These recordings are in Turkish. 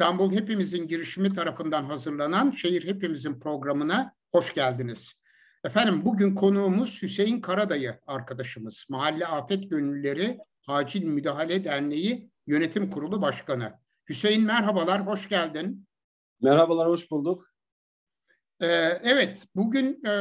İstanbul Hepimizin girişimi tarafından hazırlanan Şehir Hepimizin programına hoş geldiniz. Efendim bugün konuğumuz Hüseyin Karadayı arkadaşımız. Mahalle Afet Gönüllüleri Acil Müdahale Derneği Yönetim Kurulu Başkanı. Hüseyin merhabalar, hoş geldin. Merhabalar, hoş bulduk. Ee, evet, bugün e,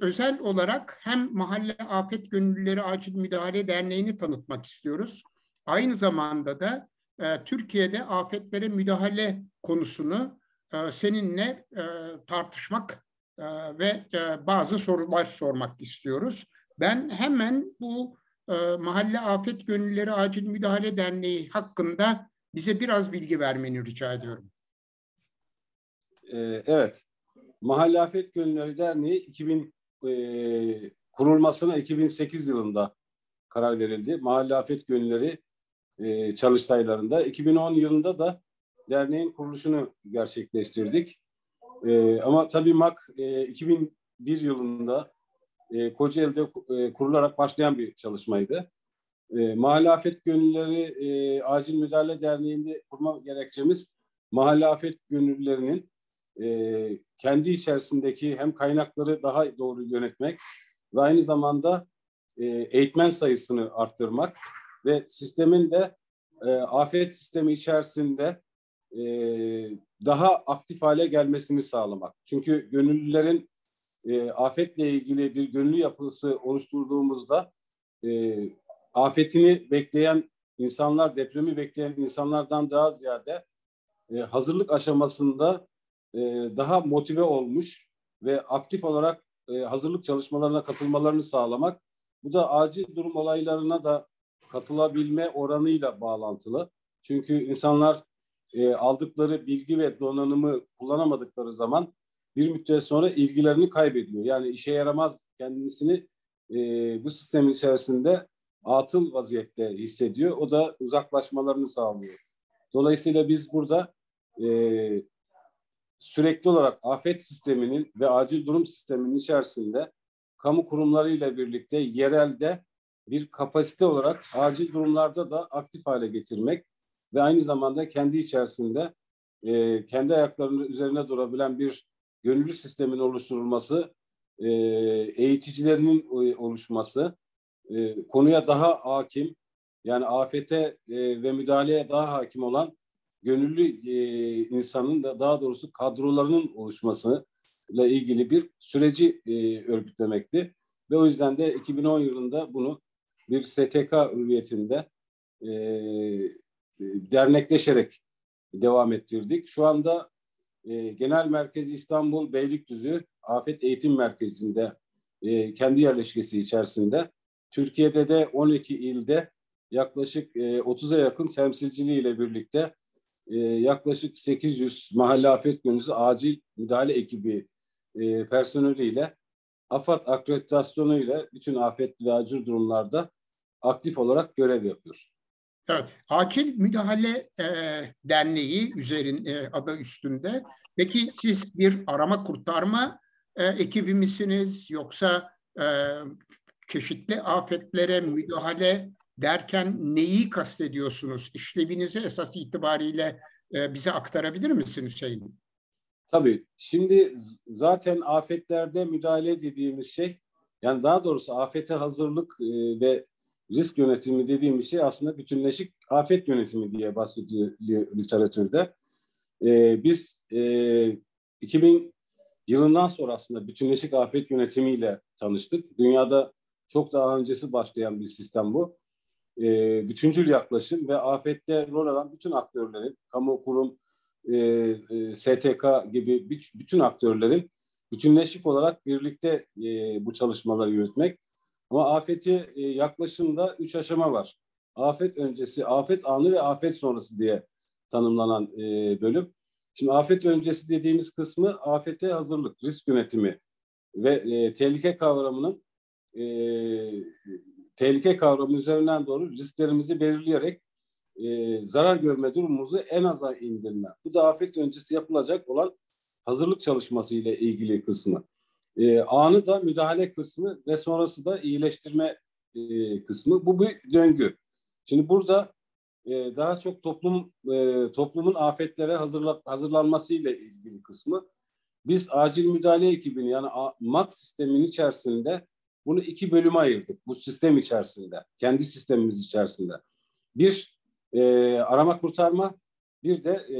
özel olarak hem Mahalle Afet Gönüllüleri Acil Müdahale Derneği'ni tanıtmak istiyoruz. Aynı zamanda da e, Türkiye'de afetlere müdahale konusunu e, seninle e, tartışmak e, ve e, bazı sorular sormak istiyoruz. Ben hemen bu e, Mahalle Afet Gönüllüleri Acil Müdahale Derneği hakkında bize biraz bilgi vermeni rica ediyorum. Ee, evet. Mahalle Afet Gönüllüleri Derneği 2000 e, kurulmasına 2008 yılında karar verildi. Mahalle Afet Gönülleri e, çalıştaylarında. 2010 yılında da derneğin kuruluşunu gerçekleştirdik. E, ama tabii MAK e, 2001 yılında e, Kocaeli'de e, kurularak başlayan bir çalışmaydı. E, Mahalle Afet Gönülleri e, Acil Müdahale Derneği'nde kurma gerekçemiz mahalle afet gönüllülerinin e, kendi içerisindeki hem kaynakları daha doğru yönetmek ve aynı zamanda e, eğitmen sayısını arttırmak ve sistemin de e, afet sistemi içerisinde e, daha aktif hale gelmesini sağlamak. Çünkü gönüllülerin e, afetle ilgili bir gönüllü yapısı oluşturduğumuzda e, afetini bekleyen insanlar, depremi bekleyen insanlardan daha ziyade e, hazırlık aşamasında e, daha motive olmuş ve aktif olarak e, hazırlık çalışmalarına katılmalarını sağlamak. Bu da acil durum olaylarına da katılabilme oranıyla bağlantılı. Çünkü insanlar e, aldıkları bilgi ve donanımı kullanamadıkları zaman bir müddet sonra ilgilerini kaybediyor. Yani işe yaramaz kendisini e, bu sistemin içerisinde atıl vaziyette hissediyor. O da uzaklaşmalarını sağlıyor. Dolayısıyla biz burada e, sürekli olarak afet sisteminin ve acil durum sisteminin içerisinde kamu kurumlarıyla birlikte yerelde bir kapasite olarak acil durumlarda da aktif hale getirmek ve aynı zamanda kendi içerisinde e, kendi ayaklarının üzerine durabilen bir gönüllü sistemin oluşturulması, e, eğiticilerinin oluşması, e, konuya daha hakim, yani afete e, ve müdahaleye daha hakim olan gönüllü e, insanın da daha doğrusu kadrolarının oluşması ile ilgili bir süreci e, örgütlemekti. Ve o yüzden de 2010 yılında bunu bir STK hüviyetinde e, dernekleşerek devam ettirdik. Şu anda e, genel merkezi İstanbul Beylikdüzü Afet Eğitim Merkezi'nde e, kendi yerleşkesi içerisinde. Türkiye'de de 12 ilde yaklaşık e, 30'a yakın temsilciliğiyle birlikte e, yaklaşık 800 mahalle afet gönüllüsü acil müdahale ekibi e, personeliyle AFAD akreditasyonuyla bütün afet ve acil durumlarda aktif olarak görev yapıyor. Evet, Akil Müdahale e, Derneği üzerin e, adı üstünde. Peki siz bir arama kurtarma e, ekibi misiniz yoksa e, çeşitli afetlere müdahale derken neyi kastediyorsunuz? İşlevinizi esas itibariyle e, bize aktarabilir misin Hüseyin? Tabii. Şimdi zaten afetlerde müdahale dediğimiz şey, yani daha doğrusu afete hazırlık e, ve risk yönetimi dediğimiz şey aslında bütünleşik afet yönetimi diye bahsediyor literatürde. E, biz e, 2000 yılından sonra aslında bütünleşik afet yönetimiyle tanıştık. Dünyada çok daha öncesi başlayan bir sistem bu. E, bütüncül yaklaşım ve afette rol alan bütün aktörlerin, kamu kurum, e, e, STK gibi bütün aktörlerin bütünleşik olarak birlikte e, bu çalışmaları yürütmek ama afeti e, yaklaşımda üç aşama var. Afet öncesi, afet anı ve afet sonrası diye tanımlanan e, bölüm. Şimdi afet öncesi dediğimiz kısmı afete hazırlık, risk yönetimi ve e, tehlike kavramının tehlike kavramı üzerinden doğru risklerimizi belirleyerek e, zarar görme durumumuzu en aza indirme. Bu da afet öncesi yapılacak olan hazırlık çalışması ile ilgili kısmı. E, anı da müdahale kısmı ve sonrası da iyileştirme e, kısmı. Bu bir döngü. Şimdi burada e, daha çok toplum e, toplumun afetlere hazırla, hazırlanması ile ilgili kısmı. Biz acil müdahale ekibini yani MAK sistemin içerisinde bunu iki bölüme ayırdık. Bu sistem içerisinde, kendi sistemimiz içerisinde. Bir e, arama kurtarma, bir de e,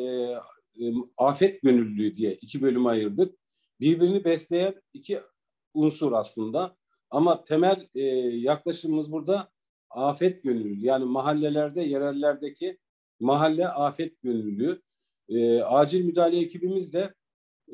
e, afet gönüllülüğü diye iki bölüme ayırdık. Birbirini besleyen iki unsur aslında. Ama temel e, yaklaşımımız burada afet gönüllülüğü. Yani mahallelerde, yerellerdeki mahalle afet gönüllülüğü. E, acil müdahale ekibimiz de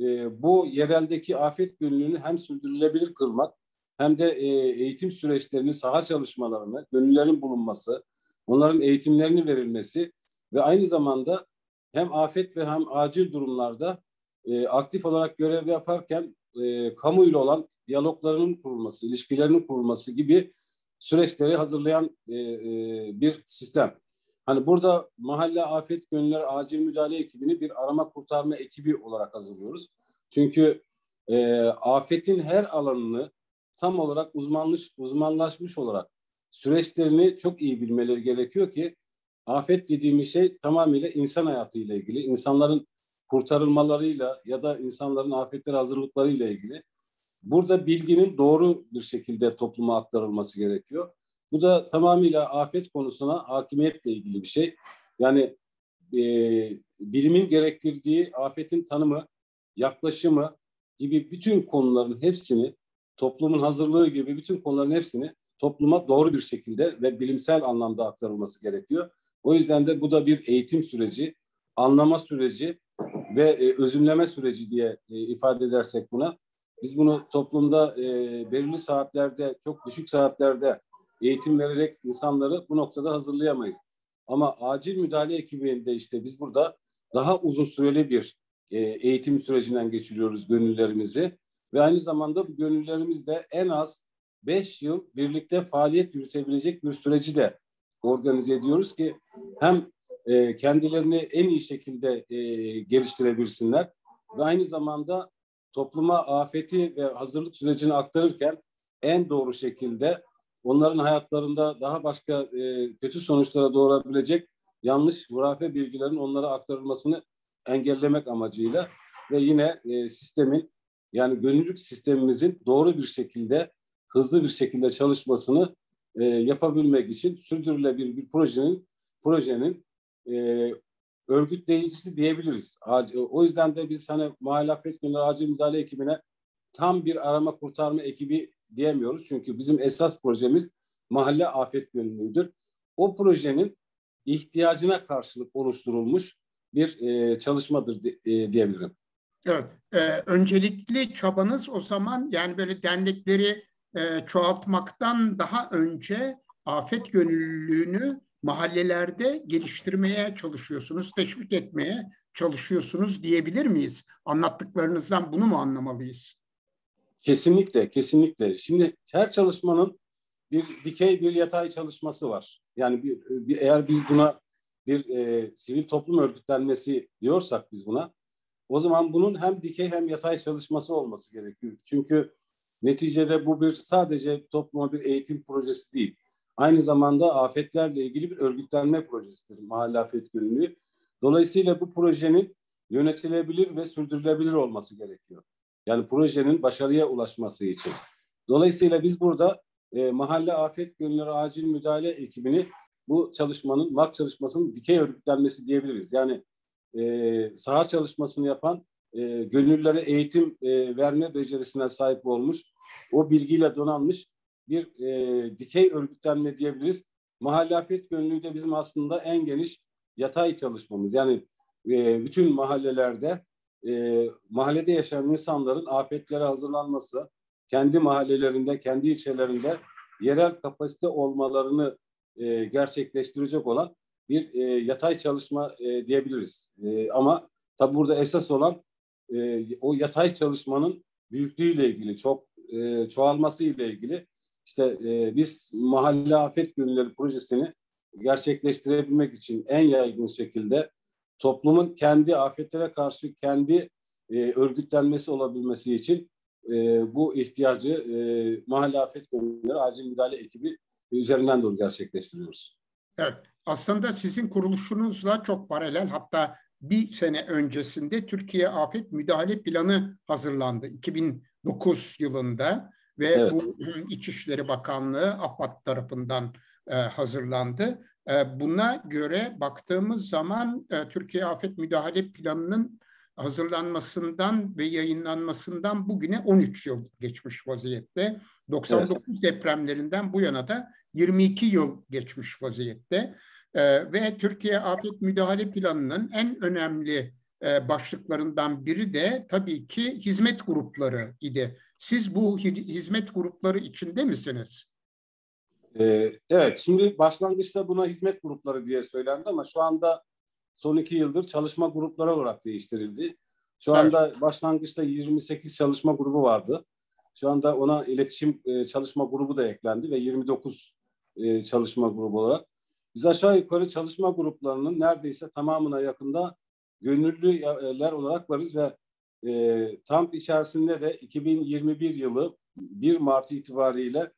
e, bu yereldeki afet gönüllülüğünü hem sürdürülebilir kılmak hem de e, eğitim süreçlerini, saha çalışmalarını, gönüllerin bulunması, onların eğitimlerini verilmesi ve aynı zamanda hem afet ve hem acil durumlarda e, aktif olarak görev yaparken e, kamuyla olan diyaloglarının kurulması, ilişkilerinin kurulması gibi süreçleri hazırlayan e, e, bir sistem. Hani burada mahalle afet gönüller acil müdahale ekibini bir arama kurtarma ekibi olarak hazırlıyoruz. Çünkü e, afetin her alanını tam olarak uzmanlaş, uzmanlaşmış olarak süreçlerini çok iyi bilmeleri gerekiyor ki afet dediğimiz şey tamamıyla insan hayatıyla ilgili, insanların kurtarılmalarıyla ya da insanların afetlere hazırlıklarıyla ilgili. Burada bilginin doğru bir şekilde topluma aktarılması gerekiyor. Bu da tamamıyla afet konusuna hakimiyetle ilgili bir şey. Yani e, bilimin gerektirdiği afetin tanımı, yaklaşımı gibi bütün konuların hepsini, toplumun hazırlığı gibi bütün konuların hepsini topluma doğru bir şekilde ve bilimsel anlamda aktarılması gerekiyor. O yüzden de bu da bir eğitim süreci, anlama süreci ve e, özümleme süreci diye e, ifade edersek buna. Biz bunu toplumda e, belirli saatlerde, çok düşük saatlerde eğitim vererek insanları bu noktada hazırlayamayız. Ama acil müdahale ekibinde işte biz burada daha uzun süreli bir e, eğitim sürecinden geçiriyoruz gönüllerimizi. Ve aynı zamanda bu gönüllerimiz de en az 5 yıl birlikte faaliyet yürütebilecek bir süreci de organize ediyoruz ki hem e, kendilerini en iyi şekilde e, geliştirebilsinler ve aynı zamanda topluma afeti ve hazırlık sürecini aktarırken en doğru şekilde onların hayatlarında daha başka e, kötü sonuçlara doğurabilecek yanlış hurafe bilgilerin onlara aktarılmasını engellemek amacıyla ve yine e, sistemin yani gönüllülük sistemimizin doğru bir şekilde hızlı bir şekilde çalışmasını yapabilmek için sürdürülebilir bir projenin projenin e, örgütleyicisi diyebiliriz. O yüzden de biz hani mahalle afet günleri acil müdahale ekibine tam bir arama kurtarma ekibi diyemiyoruz. Çünkü bizim esas projemiz mahalle afet gönüllüdür. O projenin ihtiyacına karşılık oluşturulmuş bir e, çalışmadır e, diyebilirim. Evet, e, öncelikli çabanız o zaman yani böyle dernekleri e, çoğaltmaktan daha önce afet gönüllülüğünü mahallelerde geliştirmeye çalışıyorsunuz, teşvik etmeye çalışıyorsunuz diyebilir miyiz? Anlattıklarınızdan bunu mu anlamalıyız? Kesinlikle, kesinlikle. Şimdi her çalışmanın bir dikey bir yatay çalışması var. Yani bir, bir eğer biz buna bir e, sivil toplum örgütlenmesi diyorsak biz buna, o zaman bunun hem dikey hem yatay çalışması olması gerekiyor. Çünkü neticede bu bir sadece topluma bir eğitim projesi değil Aynı zamanda afetlerle ilgili bir örgütlenme projesidir Mahalle Afet Gönüllülüğü. Dolayısıyla bu projenin yönetilebilir ve sürdürülebilir olması gerekiyor. Yani projenin başarıya ulaşması için. Dolayısıyla biz burada e, Mahalle Afet Gönüllüleri Acil Müdahale ekibini bu çalışmanın, MAK çalışmasının dikey örgütlenmesi diyebiliriz. Yani e, saha çalışmasını yapan e, gönüllülere eğitim e, verme becerisine sahip olmuş, o bilgiyle donanmış bir e, dikey örgütlenme diyebiliriz. Mahalle afet gönüllüğü de bizim aslında en geniş yatay çalışmamız. Yani e, bütün mahallelerde e, mahallede yaşayan insanların afetlere hazırlanması, kendi mahallelerinde, kendi ilçelerinde yerel kapasite olmalarını e, gerçekleştirecek olan bir e, yatay çalışma e, diyebiliriz. E, ama tabi burada esas olan e, o yatay çalışmanın büyüklüğüyle ilgili, çok e, çoğalması ile ilgili işte e, biz mahalle afet günleri projesini gerçekleştirebilmek için en yaygın şekilde toplumun kendi afetlere karşı kendi e, örgütlenmesi olabilmesi için e, bu ihtiyacı e, mahalle afet günleri acil müdahale ekibi üzerinden doğru gerçekleştiriyoruz. Evet. Aslında sizin kuruluşunuzla çok paralel hatta bir sene öncesinde Türkiye Afet Müdahale Planı hazırlandı 2009 yılında ve evet. bu İçişleri Bakanlığı AFAD tarafından e, hazırlandı. E, buna göre baktığımız zaman e, Türkiye Afet Müdahale Planı'nın hazırlanmasından ve yayınlanmasından bugüne 13 yıl geçmiş vaziyette. 99 evet. depremlerinden bu yana da 22 yıl geçmiş vaziyette. Ve Türkiye Afet Müdahale Planı'nın en önemli başlıklarından biri de tabii ki hizmet grupları idi. Siz bu hizmet grupları içinde misiniz? Ee, evet, şimdi başlangıçta buna hizmet grupları diye söylendi ama şu anda son iki yıldır çalışma grupları olarak değiştirildi. Şu anda evet. başlangıçta 28 çalışma grubu vardı. Şu anda ona iletişim e, çalışma grubu da eklendi ve 29 e, çalışma grubu olarak. Biz aşağı yukarı çalışma gruplarının neredeyse tamamına yakında gönüllüler olarak varız ve e, tam içerisinde de 2021 yılı 1 Mart itibariyle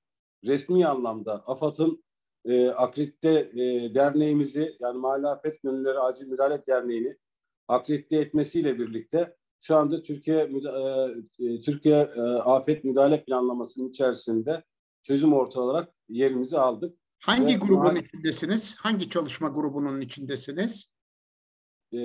resmi anlamda AFAD'ın e, akredite e, derneğimizi yani Mahalle Afet Gönüllüleri Acil Müdahale Derneği'ni akredite etmesiyle birlikte şu anda Türkiye e, e, Türkiye e, Afet Müdahale Planlaması'nın içerisinde çözüm orta olarak yerimizi aldık. Hangi Ve, grubun içindesiniz? Hangi çalışma grubunun içindesiniz? E,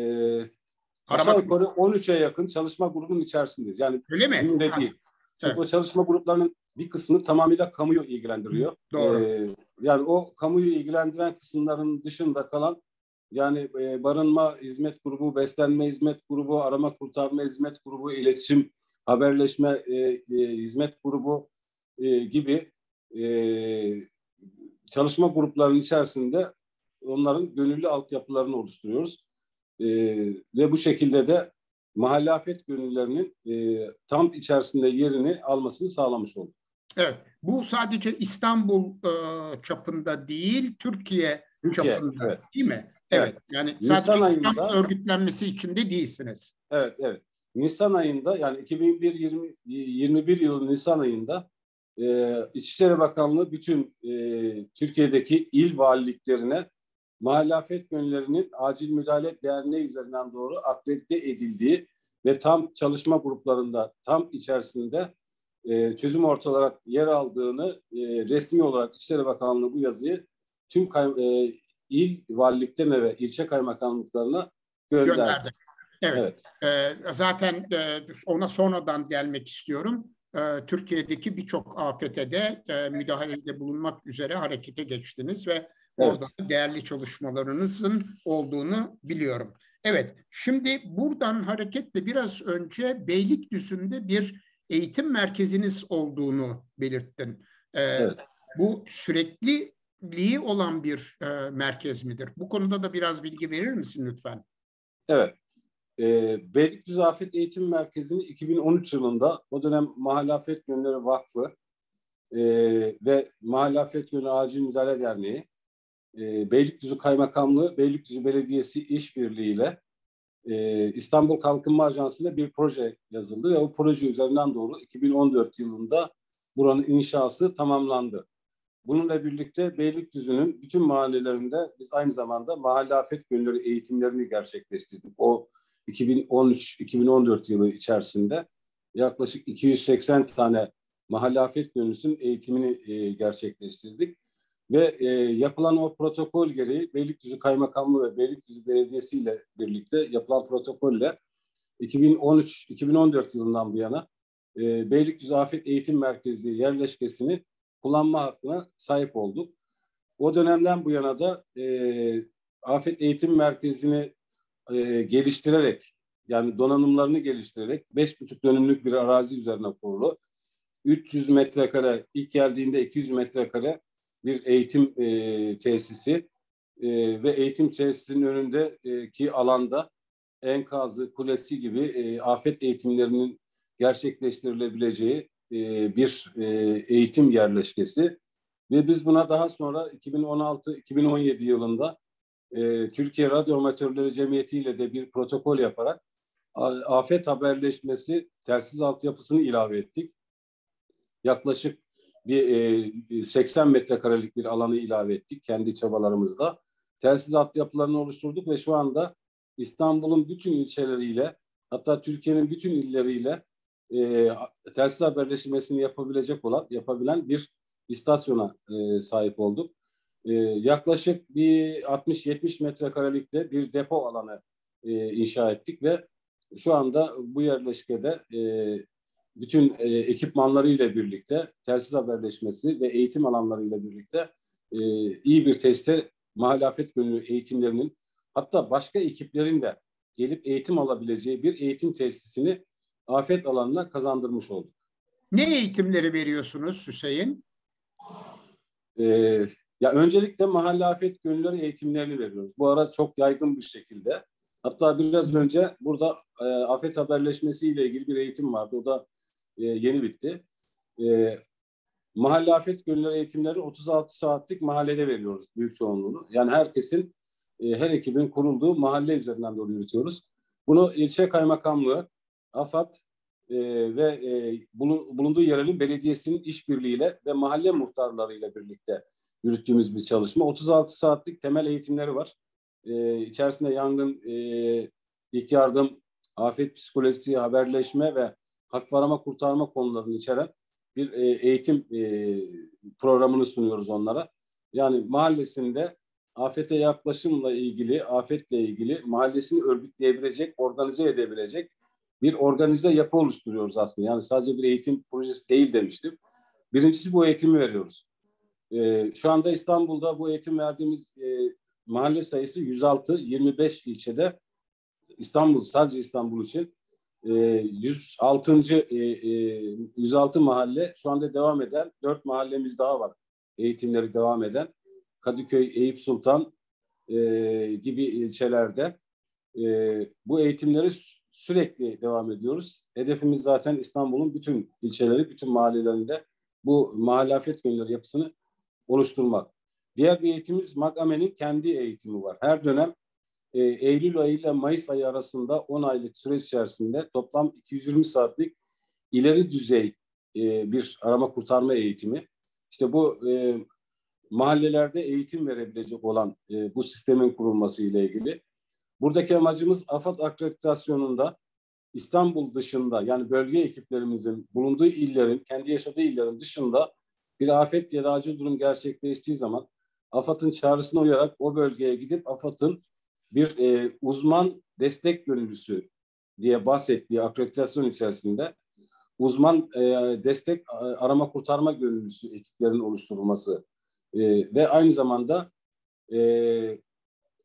aşağı yukarı 13'e yakın çalışma grubunun içerisindeyiz. Yani Öyle mi? De değil. Çünkü o çalışma gruplarının bir kısmı tamamıyla kamuyu ilgilendiriyor. Doğru. Ee, yani o kamuyu ilgilendiren kısımların dışında kalan yani e, barınma hizmet grubu, beslenme hizmet grubu, arama kurtarma hizmet grubu, iletişim, haberleşme e, e, hizmet grubu e, gibi e, çalışma gruplarının içerisinde onların gönüllü altyapılarını oluşturuyoruz. E, ve bu şekilde de mahalle afet gönüllerinin e, tam içerisinde yerini almasını sağlamış olduk. Evet, bu sadece İstanbul e, çapında değil, Türkiye, Türkiye çapında evet. değil mi? Evet. evet. Yani Nisan sadece ayında, İstanbul örgütlenmesi içinde değilsiniz. Evet, evet. Nisan ayında yani 2021 20, 21 yılı Nisan ayında e, İçişleri Bakanlığı bütün e, Türkiye'deki il valiliklerine Mahalle Afet Gönüllerinin Acil Müdahale Derneği üzerinden doğru akredite edildiği ve tam çalışma gruplarında tam içerisinde e, çözüm orta olarak yer aldığını e, resmi olarak İçişleri Bakanlığı bu yazıyı tüm kay, e, il valiliklerine ve ilçe kaymakamlıklarına gönderdi. gönderdi. Evet. evet. E, zaten e, ona sonradan gelmek istiyorum. E, Türkiye'deki birçok afete de e, müdahalede bulunmak üzere harekete geçtiniz ve evet. değerli çalışmalarınızın olduğunu biliyorum. Evet, şimdi buradan hareketle biraz önce Beylikdüzü'nde bir eğitim merkeziniz olduğunu belirttin. Ee, evet. Bu sürekliliği olan bir e, merkez midir? Bu konuda da biraz bilgi verir misin lütfen? Evet. E, Beylikdüzü Afet Eğitim Merkezi'ni 2013 yılında o dönem Mahalle Afet Gönülleri Vakfı e, ve Mahalle Afet Gönülleri Acil Müdahale Derneği, e, Beylikdüzü Kaymakamlığı, Beylikdüzü Belediyesi işbirliğiyle e, İstanbul Kalkınma Ajansı'nda bir proje yazıldı ve o proje üzerinden doğru 2014 yılında buranın inşası tamamlandı. Bununla birlikte Beylikdüzü'nün bütün mahallelerinde biz aynı zamanda mahalle afet gönülleri eğitimlerini gerçekleştirdik. O 2013-2014 yılı içerisinde yaklaşık 280 tane mahalle afet gönüllüsünün eğitimini e, gerçekleştirdik. Ve e, yapılan o protokol gereği Beylikdüzü Kaymakamlığı ve Beylikdüzü Belediyesi ile birlikte yapılan protokolle 2013-2014 yılından bu yana e, Beylikdüzü Afet Eğitim Merkezi yerleşkesini kullanma hakkına sahip olduk. O dönemden bu yana da e, Afet Eğitim Merkezi'ni e, geliştirerek yani donanımlarını geliştirerek 5,5 dönümlük bir arazi üzerine kurulu. 300 metrekare ilk geldiğinde 200 metrekare bir eğitim e, tesisi e, ve eğitim tesisinin önündeki alanda enkazı, kulesi gibi e, afet eğitimlerinin gerçekleştirilebileceği e, bir e, eğitim yerleşkesi ve biz buna daha sonra 2016-2017 yılında e, Türkiye Radyo Amatörleri Cemiyeti ile de bir protokol yaparak afet haberleşmesi telsiz altyapısını ilave ettik. Yaklaşık bir e, 80 metrekarelik bir alanı ilave ettik kendi çabalarımızla. Telsiz altyapılarını oluşturduk ve şu anda İstanbul'un bütün ilçeleriyle hatta Türkiye'nin bütün illeriyle e, telsiz haberleşmesini yapabilecek olan, yapabilen bir istasyona e, sahip olduk. E, yaklaşık bir 60-70 metrekarelikte bir depo alanı e, inşa ettik ve şu anda bu yerleşkede e, bütün e, ekipmanlarıyla birlikte telsiz haberleşmesi ve eğitim alanlarıyla birlikte e, iyi bir tesise mahalle afet gönüllü eğitimlerinin hatta başka ekiplerin de gelip eğitim alabileceği bir eğitim tesisini afet alanına kazandırmış olduk. Ne eğitimleri veriyorsunuz Hüseyin? Ee, ya öncelikle mahalle afet gönülleri eğitimlerini veriyoruz. Bu ara çok yaygın bir şekilde. Hatta biraz önce burada e, afet haberleşmesi ile ilgili bir eğitim vardı. O da e, yeni bitti. E, mahalle afet gönülleri eğitimleri 36 saatlik mahallede veriyoruz büyük çoğunluğunu. Yani herkesin, e, her ekibin kurulduğu mahalle üzerinden doğru yürütüyoruz. Bunu ilçe kaymakamlığı, AFAD e, ve e, bulunduğu yerelin belediyesinin işbirliğiyle ve mahalle muhtarlarıyla birlikte yürüttüğümüz bir çalışma. 36 saatlik temel eğitimleri var. E, içerisinde yangın, e, ilk yardım, afet psikolojisi, haberleşme ve hak varama kurtarma konularını içeren bir e, eğitim e, programını sunuyoruz onlara. Yani mahallesinde afete yaklaşımla ilgili, afetle ilgili mahallesini örgütleyebilecek, organize edebilecek bir organize yapı oluşturuyoruz aslında. Yani sadece bir eğitim projesi değil demiştim. Birincisi bu eğitimi veriyoruz. Ee, şu anda İstanbul'da bu eğitim verdiğimiz e, mahalle sayısı 106, 25 ilçede. İstanbul, sadece İstanbul için e, 106. E, e, 106 mahalle şu anda devam eden, 4 mahallemiz daha var eğitimleri devam eden. Kadıköy, Eyüp Sultan e, gibi ilçelerde e, bu eğitimleri sürekli devam ediyoruz. Hedefimiz zaten İstanbul'un bütün ilçeleri, bütün mahallelerinde bu mahalle afet gönülleri yapısını oluşturmak. Diğer bir eğitimimiz MAGAME'nin kendi eğitimi var. Her dönem e, Eylül ayı ile Mayıs ayı arasında 10 aylık süreç içerisinde toplam 220 saatlik ileri düzey e, bir arama kurtarma eğitimi. İşte bu e, mahallelerde eğitim verebilecek olan e, bu sistemin kurulması ile ilgili. Buradaki amacımız AFAD akreditasyonunda İstanbul dışında yani bölge ekiplerimizin bulunduğu illerin, kendi yaşadığı illerin dışında bir afet ya da acil durum gerçekleştiği zaman AFAD'ın çağrısına uyarak o bölgeye gidip AFAD'ın bir e, uzman destek gönüllüsü diye bahsettiği akreditasyon içerisinde uzman e, destek arama kurtarma gönüllüsü ekiplerinin oluşturulması e, ve aynı zamanda e,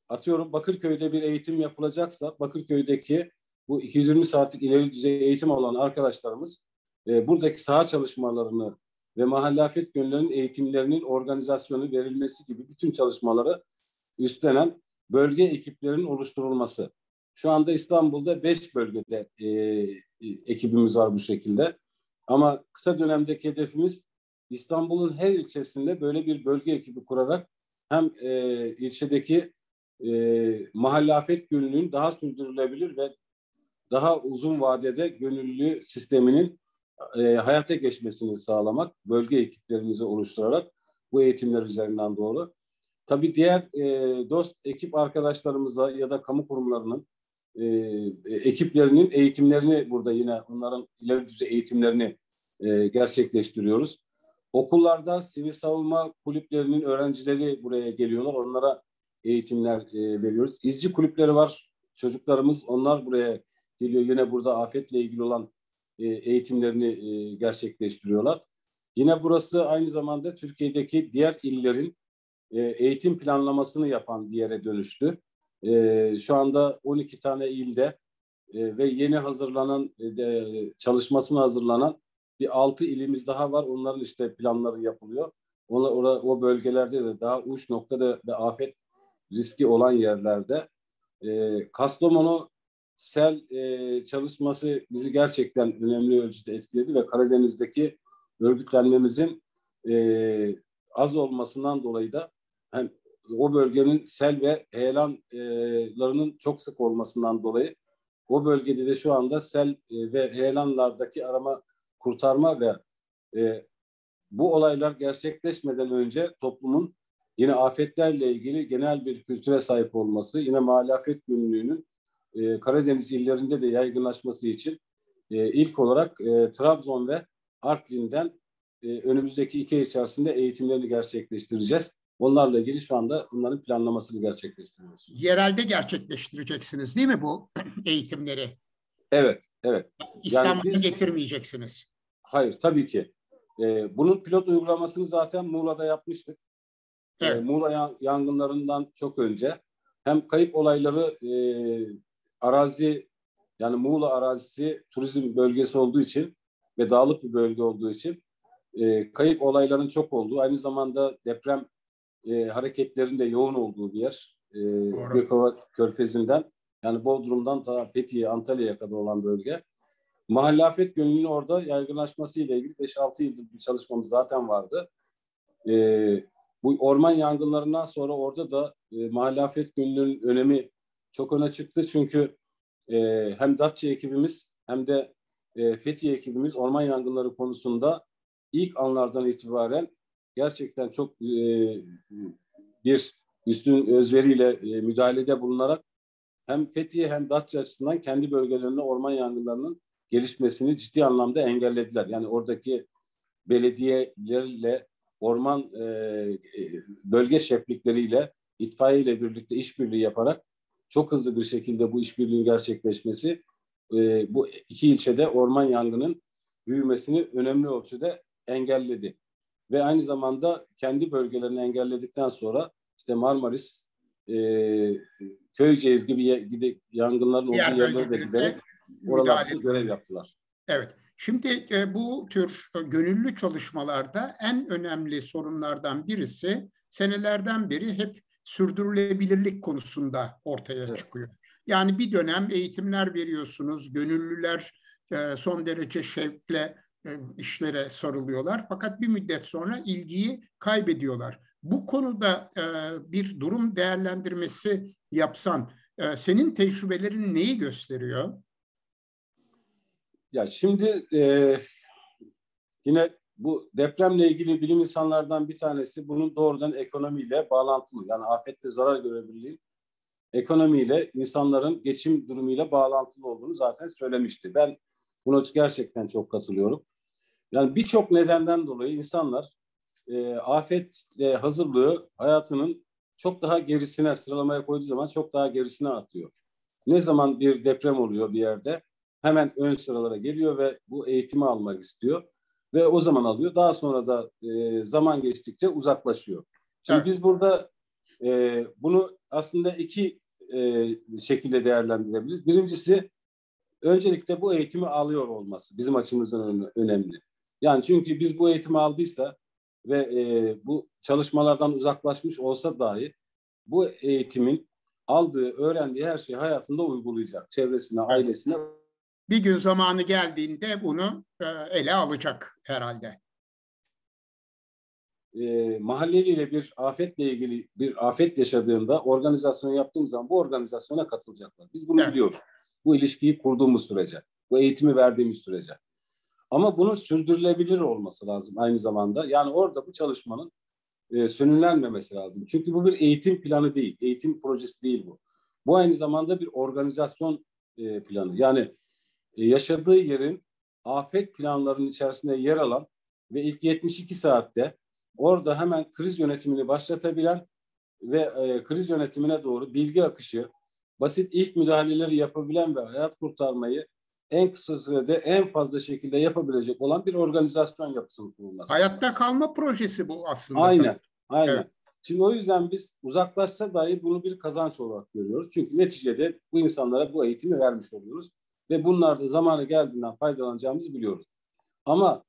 atıyorum Bakırköy'de bir eğitim yapılacaksa Bakırköy'deki bu 220 saatlik ileri düzey eğitim olan arkadaşlarımız e, buradaki saha çalışmalarını ve mahalle afet gönüllerinin eğitimlerinin organizasyonu verilmesi gibi bütün çalışmaları üstlenen bölge ekiplerinin oluşturulması. Şu anda İstanbul'da beş bölgede e, ekibimiz var bu şekilde. Ama kısa dönemdeki hedefimiz İstanbul'un her ilçesinde böyle bir bölge ekibi kurarak hem e, ilçedeki e, mahalle afet gönüllünün daha sürdürülebilir ve daha uzun vadede gönüllü sisteminin e, hayata geçmesini sağlamak, bölge ekiplerimizi oluşturarak bu eğitimler üzerinden doğru. Tabii diğer e, dost ekip arkadaşlarımıza ya da kamu kurumlarının e, ekiplerinin eğitimlerini burada yine onların ileri düzey eğitimlerini e, gerçekleştiriyoruz. Okullarda sivil savunma kulüplerinin öğrencileri buraya geliyorlar. Onlara eğitimler e, veriyoruz. İzci kulüpleri var. Çocuklarımız onlar buraya geliyor. Yine burada afetle ilgili olan e, eğitimlerini e, gerçekleştiriyorlar. Yine burası aynı zamanda Türkiye'deki diğer illerin e, eğitim planlamasını yapan bir yere dönüştü. E, şu anda 12 tane ilde e, ve yeni hazırlanan e, çalışmasına hazırlanan bir 6 ilimiz daha var. Onların işte planları yapılıyor. O bölgelerde de daha uç noktada ve afet riski olan yerlerde. Kastamonu sel çalışması bizi gerçekten önemli ölçüde etkiledi ve Karadeniz'deki örgütlenmemizin az olmasından dolayı da o bölgenin sel ve heyelanlarının çok sık olmasından dolayı o bölgede de şu anda sel e, ve heyelanlardaki arama kurtarma ve e, bu olaylar gerçekleşmeden önce toplumun yine afetlerle ilgili genel bir kültüre sahip olması, yine mahalle afet günlüğünün e, Karadeniz illerinde de yaygınlaşması için e, ilk olarak e, Trabzon ve Artvin'den e, önümüzdeki iki ay içerisinde eğitimlerini gerçekleştireceğiz. Onlarla ilgili şu anda bunların planlamasını gerçekleştiriyoruz. Yerelde gerçekleştireceksiniz değil mi bu eğitimleri? Evet, evet. İstanbul'a yani getirmeyeceksiniz. Hayır, tabii ki. Ee, bunun pilot uygulamasını zaten Muğla'da yapmıştık. Ee, evet. Ee, Muğla yangınlarından çok önce hem kayıp olayları e, arazi yani Muğla arazisi turizm bölgesi olduğu için ve dağlık bir bölge olduğu için e, kayıp olayların çok olduğu, aynı zamanda deprem e, hareketlerinde yoğun olduğu bir yer. E, Gökova Körfezi'nden yani Bodrum'dan ta Fethiye, Antalya'ya kadar olan bölge. Mahalle afet gönüllünün orada yaygınlaşması ile ilgili 5-6 yıldır bir çalışmamız zaten vardı. E, bu orman yangınlarından sonra orada da e, mahalle afet gönüllünün önemi çok öne çıktı. Çünkü e, hem Datça ekibimiz hem de e, Fethiye ekibimiz orman yangınları konusunda ilk anlardan itibaren gerçekten çok e, bir üstün özveriyle e, müdahalede bulunarak hem Fethiye hem Datça açısından kendi bölgelerinde orman yangınlarının gelişmesini ciddi anlamda engellediler. Yani oradaki belediyelerle orman e, e bölge şeflikleriyle itfaiye ile birlikte işbirliği yaparak çok hızlı bir şekilde bu işbirliğinin gerçekleşmesi e, bu iki ilçede orman yangının büyümesini önemli ölçüde engelledi. Ve aynı zamanda kendi bölgelerini engelledikten sonra işte Marmaris, e, Köyceğiz gibi yangınların olduğu yerlere de giderek oralarda görev yaptılar. Evet. Şimdi e, bu tür gönüllü çalışmalarda en önemli sorunlardan birisi senelerden beri hep sürdürülebilirlik konusunda ortaya evet. çıkıyor. Yani bir dönem eğitimler veriyorsunuz, gönüllüler e, son derece şevkle işlere sarılıyorlar. Fakat bir müddet sonra ilgiyi kaybediyorlar. Bu konuda e, bir durum değerlendirmesi yapsan, senin tecrübelerin neyi gösteriyor? Ya şimdi e, yine bu depremle ilgili bilim insanlardan bir tanesi bunun doğrudan ekonomiyle bağlantılı. Yani afette zarar görebilirliğin ekonomiyle, insanların geçim durumuyla bağlantılı olduğunu zaten söylemişti. Ben buna gerçekten çok katılıyorum. Yani birçok nedenden dolayı insanlar e, afetle hazırlığı hayatının çok daha gerisine sıralamaya koyduğu zaman çok daha gerisine atıyor. Ne zaman bir deprem oluyor bir yerde hemen ön sıralara geliyor ve bu eğitimi almak istiyor ve o zaman alıyor. Daha sonra da e, zaman geçtikçe uzaklaşıyor. Şimdi evet. biz burada e, bunu aslında iki e, şekilde değerlendirebiliriz. Birincisi öncelikle bu eğitimi alıyor olması bizim açımızdan önemli. Yani çünkü biz bu eğitimi aldıysa ve e, bu çalışmalardan uzaklaşmış olsa dahi bu eğitimin aldığı, öğrendiği her şeyi hayatında uygulayacak. Çevresine, ailesine. Bir gün zamanı geldiğinde bunu e, ele alacak herhalde. E, mahalleliyle bir afetle ilgili bir afet yaşadığında organizasyon yaptığımız zaman bu organizasyona katılacaklar. Biz bunu evet. biliyoruz. Bu ilişkiyi kurduğumuz sürece, bu eğitimi verdiğimiz sürece. Ama bunun sürdürülebilir olması lazım aynı zamanda. Yani orada bu çalışmanın e, sönümlenmemesi lazım. Çünkü bu bir eğitim planı değil, eğitim projesi değil bu. Bu aynı zamanda bir organizasyon e, planı. Yani e, yaşadığı yerin afet planlarının içerisinde yer alan ve ilk 72 saatte orada hemen kriz yönetimini başlatabilen ve e, kriz yönetimine doğru bilgi akışı, basit ilk müdahaleleri yapabilen ve hayat kurtarmayı en kısa sürede en fazla şekilde yapabilecek olan bir organizasyon yapısının kurulması. Hayatta kalma projesi bu aslında. Aynen, aynen. Evet. Şimdi o yüzden biz uzaklaşsa dahi bunu bir kazanç olarak görüyoruz. Çünkü neticede bu insanlara bu eğitimi vermiş oluyoruz. Ve bunlar da zamanı geldiğinden faydalanacağımızı biliyoruz. Ama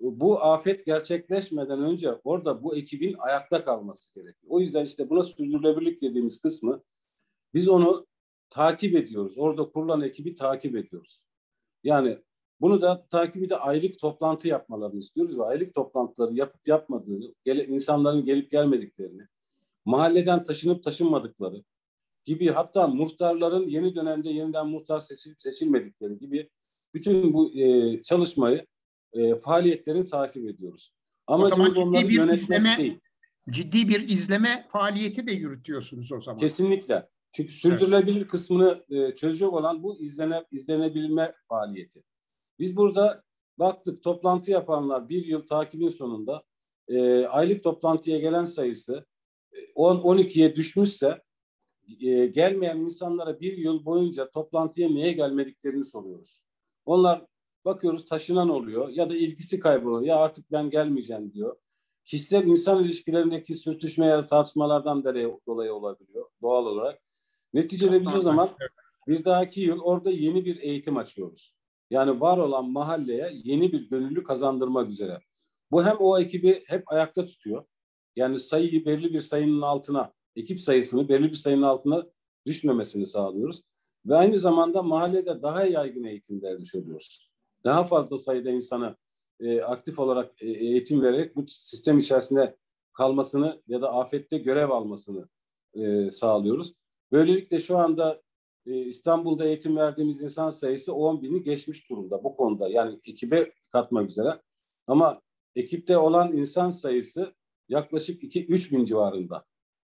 bu afet gerçekleşmeden önce orada bu ekibin ayakta kalması gerekiyor. O yüzden işte buna sürdürülebilirlik dediğimiz kısmı biz onu takip ediyoruz. Orada kurulan ekibi takip ediyoruz. Yani bunu da takibi de aylık toplantı yapmalarını istiyoruz ve aylık toplantıları yapıp yapmadığını, gele, insanların gelip gelmediklerini, mahalleden taşınıp taşınmadıkları gibi hatta muhtarların yeni dönemde yeniden muhtar seçilip seçilmedikleri gibi bütün bu e, çalışmayı e, faaliyetlerini takip ediyoruz. Ama o zaman ciddi bir izleme değil. ciddi bir izleme faaliyeti de yürütüyorsunuz o zaman. Kesinlikle. Çünkü sürdürülebilir evet. kısmını e, çözecek olan bu izlene, izlenebilme faaliyeti. Biz burada baktık toplantı yapanlar bir yıl takibin sonunda e, aylık toplantıya gelen sayısı 10-12'ye e, düşmüşse e, gelmeyen insanlara bir yıl boyunca toplantıya niye gelmediklerini soruyoruz. Onlar bakıyoruz taşınan oluyor ya da ilgisi kayboluyor. Ya artık ben gelmeyeceğim diyor. Kişisel insan ilişkilerindeki sürtüşme ya da tartışmalardan dolayı olabiliyor doğal olarak. Neticede biz o zaman bir dahaki yıl orada yeni bir eğitim açıyoruz. Yani var olan mahalleye yeni bir gönüllü kazandırmak üzere. Bu hem o ekibi hep ayakta tutuyor. Yani sayıyı belli bir sayının altına, ekip sayısını belli bir sayının altına düşmemesini sağlıyoruz. Ve aynı zamanda mahallede daha yaygın eğitim vermiş oluyoruz. Daha fazla sayıda insana e, aktif olarak e, eğitim vererek bu sistem içerisinde kalmasını ya da afette görev almasını e, sağlıyoruz. Böylelikle şu anda e, İstanbul'da eğitim verdiğimiz insan sayısı 10 bini geçmiş durumda bu konuda. Yani ekibe katmak üzere. Ama ekipte olan insan sayısı yaklaşık 2-3 bin civarında.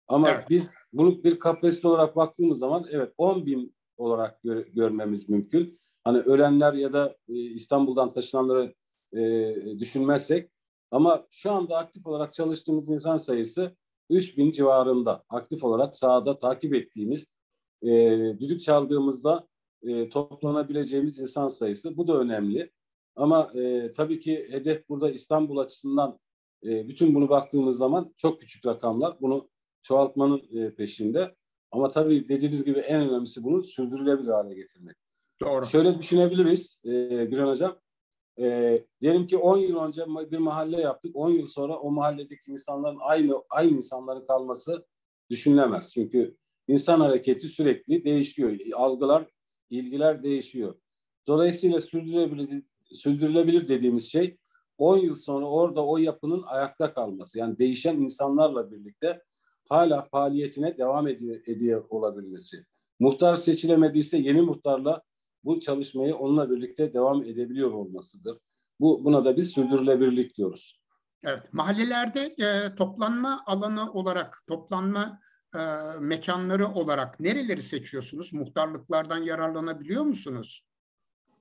Ama evet. biz bunu bir kapasite olarak baktığımız zaman evet 10 bin olarak gör, görmemiz mümkün. Hani ölenler ya da e, İstanbul'dan taşınanları e, düşünmezsek ama şu anda aktif olarak çalıştığımız insan sayısı 3 bin civarında aktif olarak sahada takip ettiğimiz e, düdük çaldığımızda e, toplanabileceğimiz insan sayısı. Bu da önemli. Ama e, tabii ki hedef burada İstanbul açısından e, bütün bunu baktığımız zaman çok küçük rakamlar. Bunu çoğaltmanın e, peşinde. Ama tabii dediğiniz gibi en önemlisi bunu sürdürülebilir hale getirmek. Doğru. Şöyle düşünebiliriz e, Gülen Hocam. E, diyelim ki 10 yıl önce bir mahalle yaptık. 10 yıl sonra o mahalledeki insanların aynı aynı insanların kalması düşünülemez. Çünkü insan hareketi sürekli değişiyor. Algılar, ilgiler değişiyor. Dolayısıyla sürdürülebilir, sürdürülebilir dediğimiz şey 10 yıl sonra orada o yapının ayakta kalması. Yani değişen insanlarla birlikte hala faaliyetine devam ediyor, ediyor olabilmesi. Muhtar seçilemediyse yeni muhtarla bu çalışmayı onunla birlikte devam edebiliyor olmasıdır. Bu buna da biz sürdürülebilirlik diyoruz. Evet, mahallelerde e, toplanma alanı olarak, toplanma e, mekanları olarak nereleri seçiyorsunuz? Muhtarlıklardan yararlanabiliyor musunuz?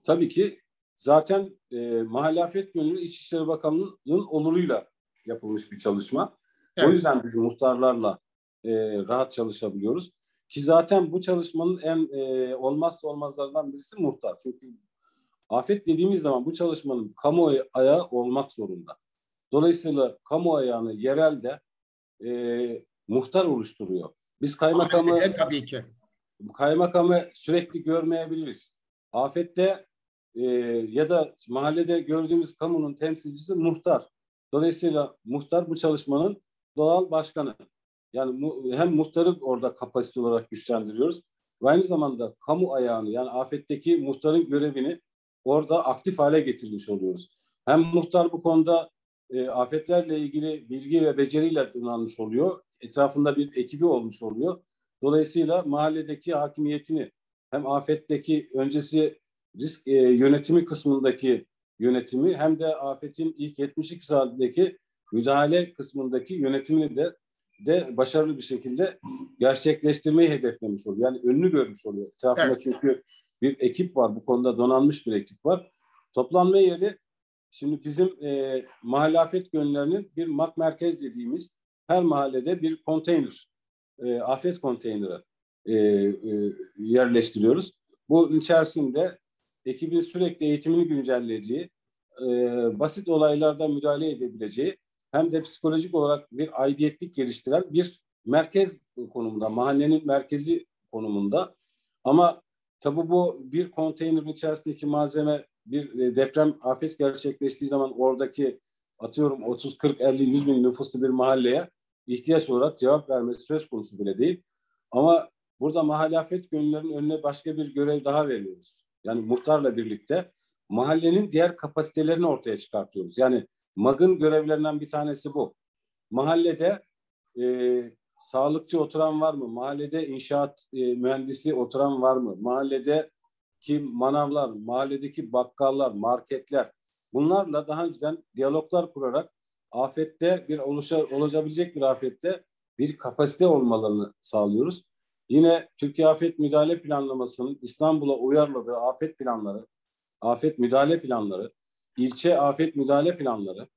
Tabii ki zaten e, Mahalle Afet Gönüllü İçişleri Bakanlığı'nın oluruyla yapılmış bir çalışma. Evet. O yüzden biz muhtarlarla e, rahat çalışabiliyoruz. Ki zaten bu çalışmanın en e, olmazsa olmazlarından birisi muhtar. Çünkü afet dediğimiz zaman bu çalışmanın kamu ayağı olmak zorunda. Dolayısıyla kamu ayağını yerelde e, muhtar oluşturuyor. Biz kaymakamı evet, tabii ki. Kaymakamı sürekli görmeyebiliriz. Afette e, ya da mahallede gördüğümüz kamunun temsilcisi muhtar. Dolayısıyla muhtar bu çalışmanın doğal başkanı. Yani mu, hem muhtarı orada kapasite olarak güçlendiriyoruz ve aynı zamanda kamu ayağını yani afetteki muhtarın görevini orada aktif hale getirmiş oluyoruz. Hem muhtar bu konuda e, afetlerle ilgili bilgi ve beceriyle donanmış oluyor. Etrafında bir ekibi olmuş oluyor. Dolayısıyla mahalledeki hakimiyetini hem afetteki öncesi risk e, yönetimi kısmındaki yönetimi hem de afetin ilk 72 saatindeki müdahale kısmındaki yönetimini de de başarılı bir şekilde gerçekleştirmeyi hedeflemiş oluyor. Yani önünü görmüş oluyor. Etrafında evet. çünkü bir ekip var. Bu konuda donanmış bir ekip var. Toplanma yeri şimdi bizim e, mahalle afet gönüllerinin bir mak merkez dediğimiz her mahallede bir konteyner, e, afet konteyneri e, e, yerleştiriyoruz. Bu içerisinde ekibin sürekli eğitimini güncelleyeceği, e, basit olaylarda müdahale edebileceği hem de psikolojik olarak bir aidiyetlik geliştiren bir merkez konumunda, mahallenin merkezi konumunda. Ama tabii bu bir konteynerin içerisindeki malzeme bir e, deprem afet gerçekleştiği zaman oradaki atıyorum 30, 40, 50, 100 bin nüfuslu bir mahalleye ihtiyaç olarak cevap vermesi söz konusu bile değil. Ama burada mahalle afet gönüllerinin önüne başka bir görev daha veriyoruz. Yani muhtarla birlikte mahallenin diğer kapasitelerini ortaya çıkartıyoruz. Yani MAG'ın görevlerinden bir tanesi bu. Mahallede e, sağlıkçı oturan var mı? Mahallede inşaat e, mühendisi oturan var mı? Mahallede ki manavlar, mahalledeki bakkallar, marketler bunlarla daha önceden diyaloglar kurarak afette bir oluşa, olabilecek bir afette bir kapasite olmalarını sağlıyoruz. Yine Türkiye Afet Müdahale Planlaması'nın İstanbul'a uyarladığı afet planları, afet müdahale planları, ilçe afet müdahale planları.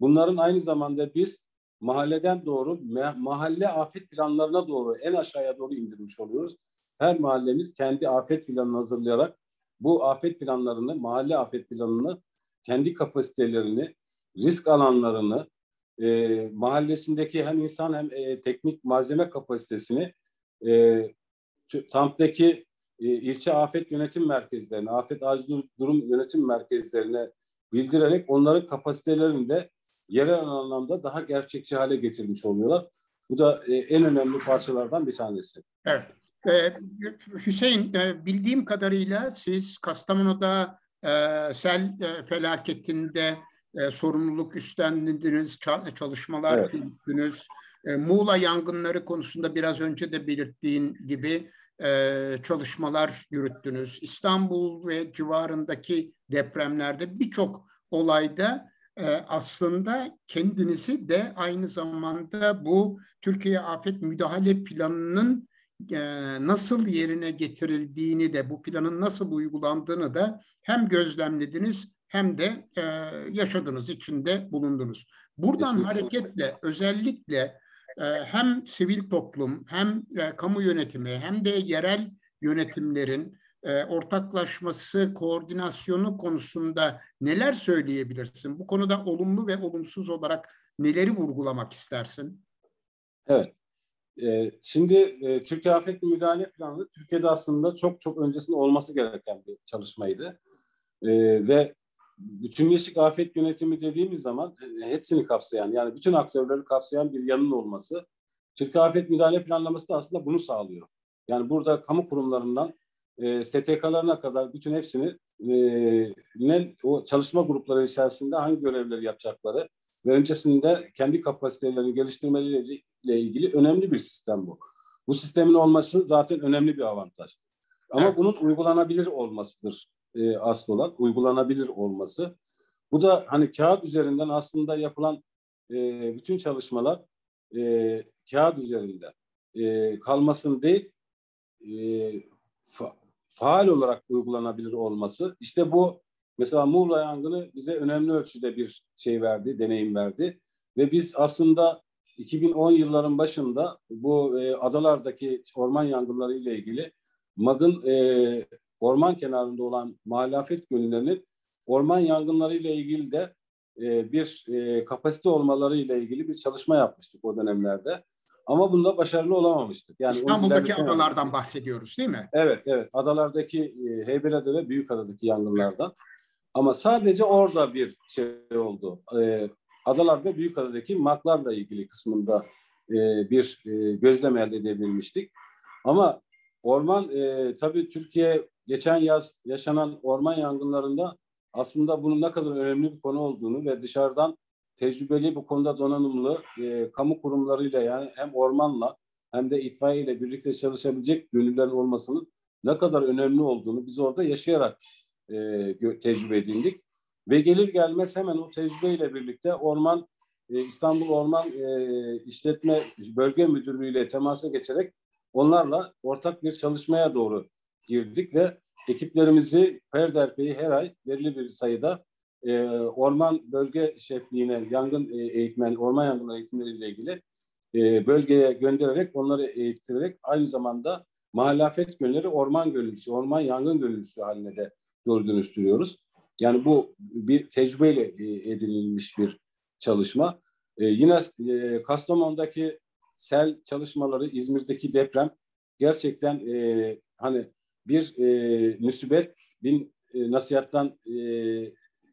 Bunların aynı zamanda biz mahalleden doğru mahalle afet planlarına doğru en aşağıya doğru indirmiş oluyoruz. Her mahallemiz kendi afet planını hazırlayarak bu afet planlarını, mahalle afet planını, kendi kapasitelerini, risk alanlarını, e, mahallesindeki hem insan hem e, teknik malzeme kapasitesini e, TAMP'taki e, ilçe afet yönetim merkezlerine, afet acil durum yönetim merkezlerine bildirerek onların kapasitelerini de yerel anlamda daha gerçekçi hale getirmiş oluyorlar. Bu da e, en önemli parçalardan bir tanesi. Evet. Ee, Hüseyin, e, bildiğim kadarıyla siz Kastamonu'da e, sel e, felaketinde e, sorumluluk üstlendiniz, çalışmalar evet. yürüttünüz. E, Muğla yangınları konusunda biraz önce de belirttiğin gibi e, çalışmalar yürüttünüz. İstanbul ve civarındaki depremlerde birçok olayda e, aslında kendinizi de aynı zamanda bu Türkiye Afet Müdahale Planı'nın e, nasıl yerine getirildiğini de bu planın nasıl uygulandığını da hem gözlemlediniz hem de e, yaşadığınız içinde bulundunuz. Buradan Kesinlikle. hareketle özellikle hem sivil toplum hem e, kamu yönetimi hem de yerel yönetimlerin e, ortaklaşması, koordinasyonu konusunda neler söyleyebilirsin? Bu konuda olumlu ve olumsuz olarak neleri vurgulamak istersin? Evet. E, şimdi e, Türkiye Afet Müdahale Planı Türkiye'de aslında çok çok öncesinde olması gereken bir çalışmaydı. E, ve bütünleşik afet yönetimi dediğimiz zaman e, hepsini kapsayan yani bütün aktörleri kapsayan bir yanın olması Türkiye Afet Müdahale Planlaması da aslında bunu sağlıyor. Yani burada kamu kurumlarından e, STK'larına kadar bütün hepsini e, ne o çalışma grupları içerisinde hangi görevleri yapacakları ve öncesinde kendi kapasitelerini geliştirmeleriyle ilgili önemli bir sistem bu. Bu sistemin olması zaten önemli bir avantaj. Ama evet. bunun uygulanabilir olmasıdır e, asıl olan, uygulanabilir olması. Bu da hani kağıt üzerinden aslında yapılan e, bütün çalışmalar e, kağıt üzerinde e, kalmasın değil, e, fa, faal olarak uygulanabilir olması. İşte bu mesela Muğla yangını bize önemli ölçüde bir şey verdi, deneyim verdi. Ve biz aslında 2010 yılların başında bu e, adalardaki orman yangınları ile ilgili MAG'ın e, orman kenarında olan mahallafet gönüllerinin orman yangınları ile ilgili de e, bir e, kapasite olmaları ile ilgili bir çalışma yapmıştık o dönemlerde. Ama bunda başarılı olamamıştık. Yani İstanbul'daki adalardan bahsediyoruz değil mi? Evet, evet. Adalardaki e, Heybeliada ve Büyükada'daki yangınlardan. Ama sadece orada bir şey oldu. E, Adalar ve Büyükada'daki maklarla ilgili kısmında e, bir e, gözlem elde edebilmiştik. Ama orman e, tabii Türkiye geçen yaz yaşanan orman yangınlarında aslında bunun ne kadar önemli bir konu olduğunu ve dışarıdan tecrübeli bu konuda donanımlı e, kamu kurumlarıyla yani hem ormanla hem de itfaiye ile birlikte çalışabilecek gönüllerin olmasının ne kadar önemli olduğunu biz orada yaşayarak e, tecrübe edindik. Ve gelir gelmez hemen o tecrübeyle birlikte orman e, İstanbul Orman e, İşletme Bölge Müdürlüğü ile temasa geçerek onlarla ortak bir çalışmaya doğru girdik ve ekiplerimizi Perderpe'yi her ay belirli bir sayıda e, orman bölge şefliğine yangın e, eğitmen, orman yangınları eğitimleriyle ilgili e, bölgeye göndererek onları eğitirerek aynı zamanda mahallafet gönülleri orman gönüllüsü, orman yangın gönüllüsü haline de doğru dönüştürüyoruz. Yani bu bir tecrübeyle e, edinilmiş bir çalışma. E, yine e, Kastamonu'daki sel çalışmaları, İzmir'deki deprem gerçekten e, hani bir e, müsibet bin e, nasihattan e,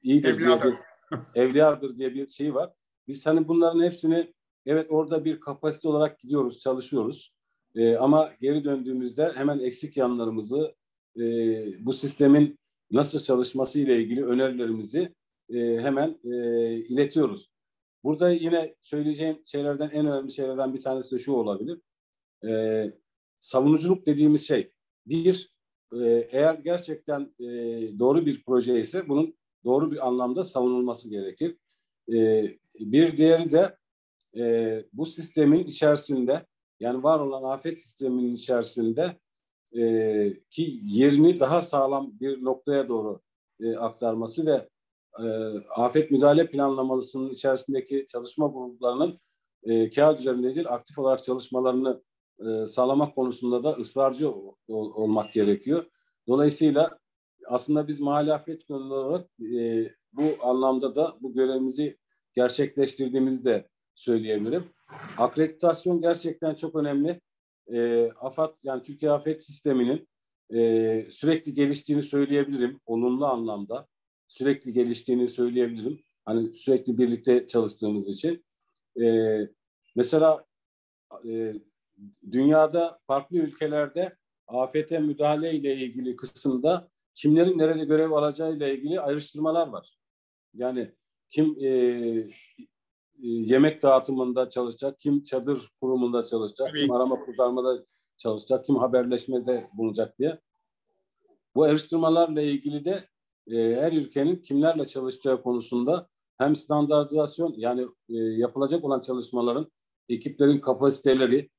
iyidir Evliyadır. diye bir evliyadır diye bir şey var. Biz hani bunların hepsini evet orada bir kapasite olarak gidiyoruz, çalışıyoruz. E, ama geri döndüğümüzde hemen eksik yanlarımızı e, bu sistemin nasıl çalışması ile ilgili önerilerimizi e, hemen e, iletiyoruz. Burada yine söyleyeceğim şeylerden en önemli şeylerden bir tanesi de şu olabilir. E, savunuculuk dediğimiz şey bir e, eğer gerçekten e, doğru bir proje ise bunun doğru bir anlamda savunulması gerekir. E, bir diğeri de e, bu sistemin içerisinde yani var olan afet sisteminin içerisinde e, ki yerini daha sağlam bir noktaya doğru e, aktarması ve e, afet müdahale planlamalısının içerisindeki çalışma gruplarının e, kağıt üzerinde değil aktif olarak çalışmalarını e, sağlamak konusunda da ısrarcı ol, olmak gerekiyor. Dolayısıyla aslında biz mahalle afet gönüllü olarak e, bu anlamda da bu görevimizi gerçekleştirdiğimizi de söyleyebilirim. Akreditasyon gerçekten çok önemli. E, AFAD yani Türkiye Afet Sistemi'nin e, sürekli geliştiğini söyleyebilirim olumlu anlamda. Sürekli geliştiğini söyleyebilirim. Hani sürekli birlikte çalıştığımız için. E, mesela e, dünyada farklı ülkelerde afete müdahale ile ilgili kısımda kimlerin nerede görev alacağı ile ilgili ayrıştırmalar var. Yani kim e, e, yemek dağıtımında çalışacak, kim çadır kurumunda çalışacak, Tabii. kim arama kurtarmada çalışacak, kim haberleşmede bulunacak diye. Bu ayrıştırmalarla ilgili de e, her ülkenin kimlerle çalışacağı konusunda hem standartizasyon yani e, yapılacak olan çalışmaların ekiplerin kapasiteleri,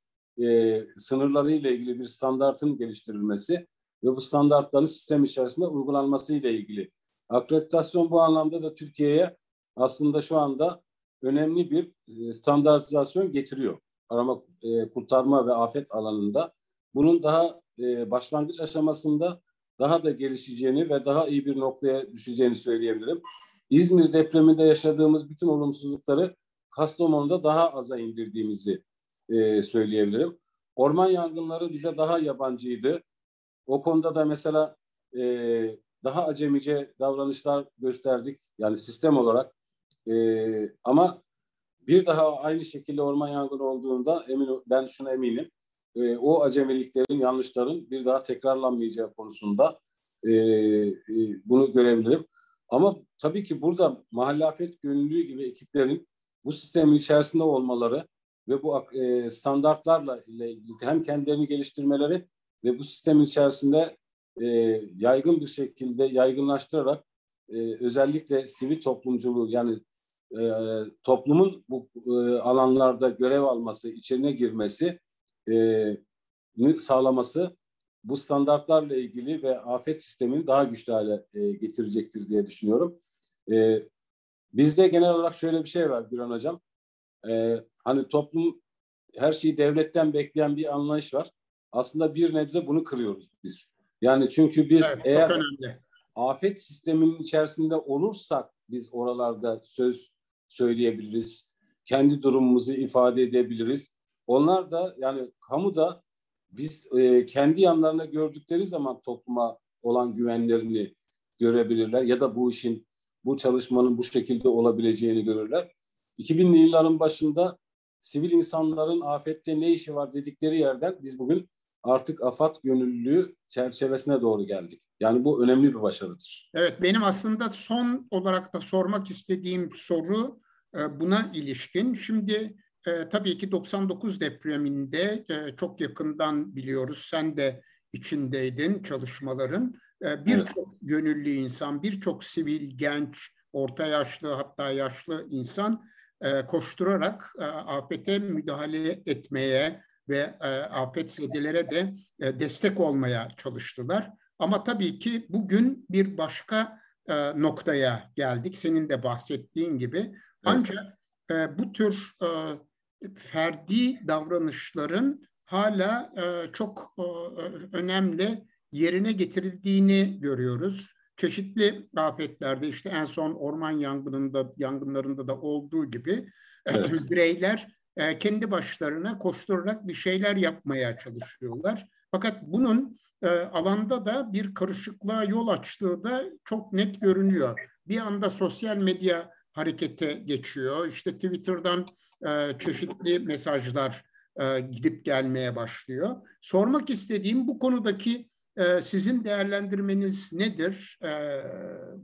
e, sınırları ile ilgili bir standartın geliştirilmesi ve bu standartların sistem içerisinde uygulanması ile ilgili. Akreditasyon bu anlamda da Türkiye'ye aslında şu anda önemli bir e, standartizasyon getiriyor. Arama, e, kurtarma ve afet alanında. Bunun daha e, başlangıç aşamasında daha da gelişeceğini ve daha iyi bir noktaya düşeceğini söyleyebilirim. İzmir depreminde yaşadığımız bütün olumsuzlukları Kastamonu'da daha aza indirdiğimizi e, söyleyebilirim. Orman yangınları bize daha yabancıydı. O konuda da mesela e, daha acemice davranışlar gösterdik. Yani sistem olarak. E, ama bir daha aynı şekilde orman yangını olduğunda emin ben şuna eminim. E, o acemiliklerin, yanlışların bir daha tekrarlanmayacağı konusunda e, e, bunu görebilirim. Ama tabii ki burada mahalle afet gönüllülüğü gibi ekiplerin bu sistemin içerisinde olmaları ve bu e, standartlarla ile hem kendilerini geliştirmeleri ve bu sistemin içerisinde e, yaygın bir şekilde yaygınlaştırarak e, özellikle sivil toplumculuğu yani e, toplumun bu e, alanlarda görev alması, içine girmesi e, sağlaması bu standartlarla ilgili ve afet sistemini daha güçlü hale e, getirecektir diye düşünüyorum. E, bizde genel olarak şöyle bir şey var Güran Hocam. E, hani toplum her şeyi devletten bekleyen bir anlayış var. Aslında bir nebze bunu kırıyoruz biz. Yani çünkü biz evet, eğer afet sisteminin içerisinde olursak biz oralarda söz söyleyebiliriz. Kendi durumumuzu ifade edebiliriz. Onlar da yani kamu da biz e, kendi yanlarına gördükleri zaman topluma olan güvenlerini görebilirler ya da bu işin bu çalışmanın bu şekilde olabileceğini görürler. 2000'li yılların başında sivil insanların afette ne işi var dedikleri yerden biz bugün artık AFAD gönüllülüğü çerçevesine doğru geldik. Yani bu önemli bir başarıdır. Evet benim aslında son olarak da sormak istediğim soru e, buna ilişkin. Şimdi e, tabii ki 99 depreminde e, çok yakından biliyoruz. Sen de içindeydin çalışmaların. E, birçok evet. gönüllü insan, birçok sivil, genç, orta yaşlı hatta yaşlı insan koşturarak e, afete müdahale etmeye ve e, afetzedelere de e, destek olmaya çalıştılar. Ama tabii ki bugün bir başka noktaya geldik. Senin de bahsettiğin gibi. Ancak bu tür ferdi davranışların hala çok önemli yerine getirildiğini görüyoruz. Çeşitli afetlerde işte en son orman yangınında yangınlarında da olduğu gibi evet. bireyler e, kendi başlarına koşturarak bir şeyler yapmaya çalışıyorlar. Fakat bunun e, alanda da bir karışıklığa yol açtığı da çok net görünüyor. Bir anda sosyal medya harekete geçiyor. İşte Twitter'dan e, çeşitli mesajlar e, gidip gelmeye başlıyor. Sormak istediğim bu konudaki e, sizin değerlendirmeniz nedir e,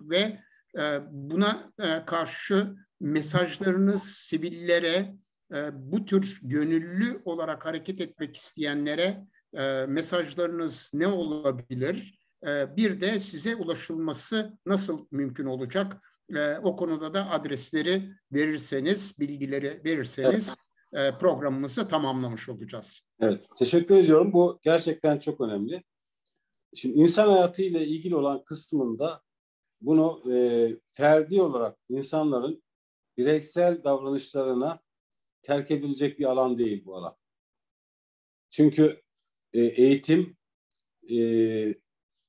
ve e, buna e, karşı mesajlarınız sivillere, e, bu tür gönüllü olarak hareket etmek isteyenlere e, mesajlarınız ne olabilir? E, bir de size ulaşılması nasıl mümkün olacak? E, o konuda da adresleri verirseniz, bilgileri verirseniz evet. e, programımızı tamamlamış olacağız. Evet, teşekkür ediyorum. Bu gerçekten çok önemli. Şimdi insan hayatı ile ilgili olan kısmında bunu e, ferdi olarak insanların bireysel davranışlarına terk edilecek bir alan değil bu alan. Çünkü e, eğitim, e,